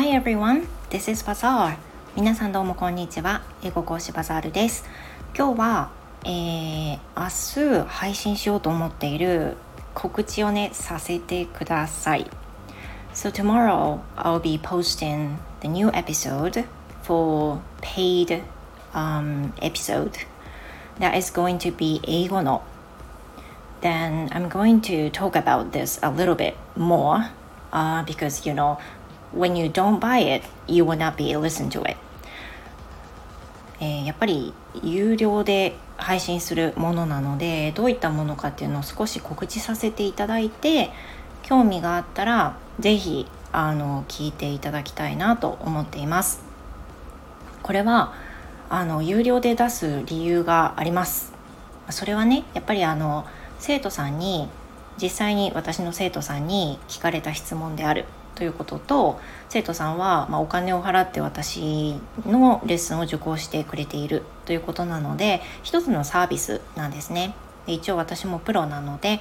Hi everyone, this is Bazaar. 皆さんどうもこんにちは。英語講師バザールです。今日は、えー、明日配信しようと思っている告知をね、させてください。So tomorrow I'll be posting the new episode for paid um, episode that is going to be 英語の then I'm going to talk about this a little bit more uh, because you know when you don't buy it you will not be listen to it. えー、やっぱり有料で配信するものなのでどういったものかっていうのを少し告知させていただいて興味があったら是非あの聞いていただきたいなと思っています。これはあの有料で出す理由があります。それはねやっぱりあの生徒さんに実際に私の生徒さんに聞かれた質問である。ということと生徒さんは、ま、お金を払って私のレッスンを受講してくれているということなので一つのサービスなんですね。で一応私もプロなので、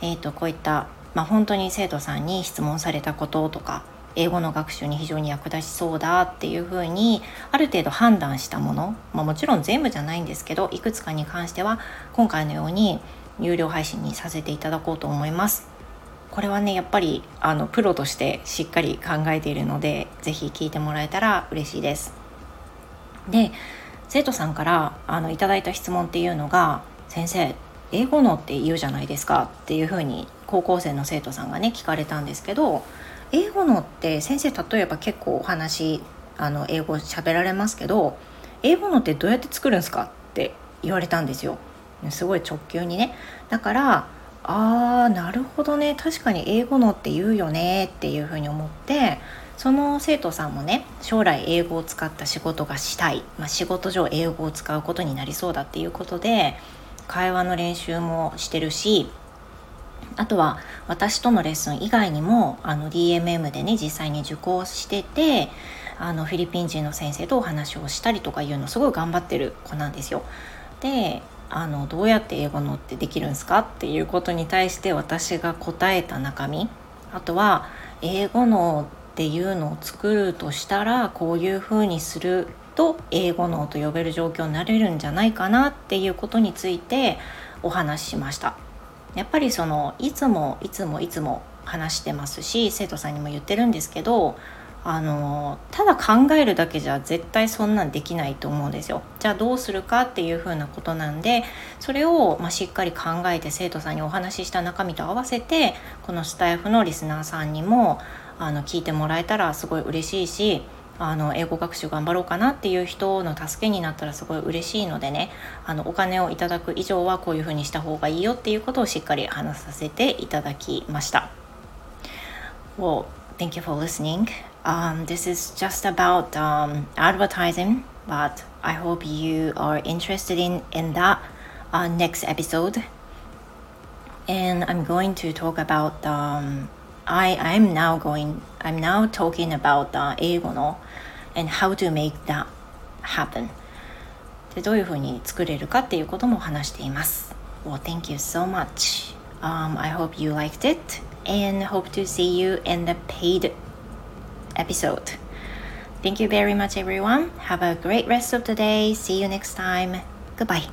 えーと、こういった、まあ、本当に生徒さんに質問されたこととか英語の学習に非常に役立ちそうだっていうふうにある程度判断したもの、まあ、もちろん全部じゃないんですけどいくつかに関しては今回のように有料配信にさせていただこうと思いますこれはねやっぱりあのプロとしてしっかり考えているので是非聞いてもらえたら嬉しいですで生徒さんからあのいただいた質問っていうのが「先生英語のって言うじゃないですか」っていうふうに高校生の生徒さんがね聞かれたんですけど英語のって先生例えば結構お話あの英語喋られますけど英語のってどうやって作るんですかって言われたんですよ。すごい直球にねだからあーなるほどね。確かに英語のって言うよね。っていうふうに思ってその生徒さんもね将来英語を使った仕事がしたい、まあ、仕事上英語を使うことになりそうだっていうことで会話の練習もしてるしあとは私とのレッスン以外にもあの DMM でね実際に受講しててあのフィリピン人の先生とお話をしたりとかいうのすごい頑張ってる子なんですよ。であのどうやって英語のってできるんですかっていうことに対して私が答えた中身。あとは英語のっていうのを作るとしたらこういうふうにすると英語のと呼べる状況になれるんじゃないかなっていうことについてお話ししました。やっぱりそのいつもいつもいつも話してますし生徒さんにも言ってるんですけどあのただ考えるだけじゃ絶対そんなんできないと思うんですよ。じゃあどうするかっていうふうなことなんでそれを、まあ、しっかり考えて生徒さんにお話しした中身と合わせてこのスタイフのリスナーさんにもあの聞いてもらえたらすごい嬉しいしあの英語学習頑張ろうかなっていう人の助けになったらすごい嬉しいのでねあのお金をいただく以上はこういうふうにした方がいいよっていうことをしっかり話させていただきました。Well, thank you for listening. Um, this is just about um, advertising, but I hope you are interested in in that uh, next episode. And I'm going to talk about um, I I'm now going I'm now talking about uh, 英語の and how to make that happen でどういうふうに作れるかっていうことも話しています。Well, thank you so much. Um, I hope you liked it and hope to see you in the paid episode. Thank you very much, everyone. Have a great rest of the day. See you next time. Goodbye.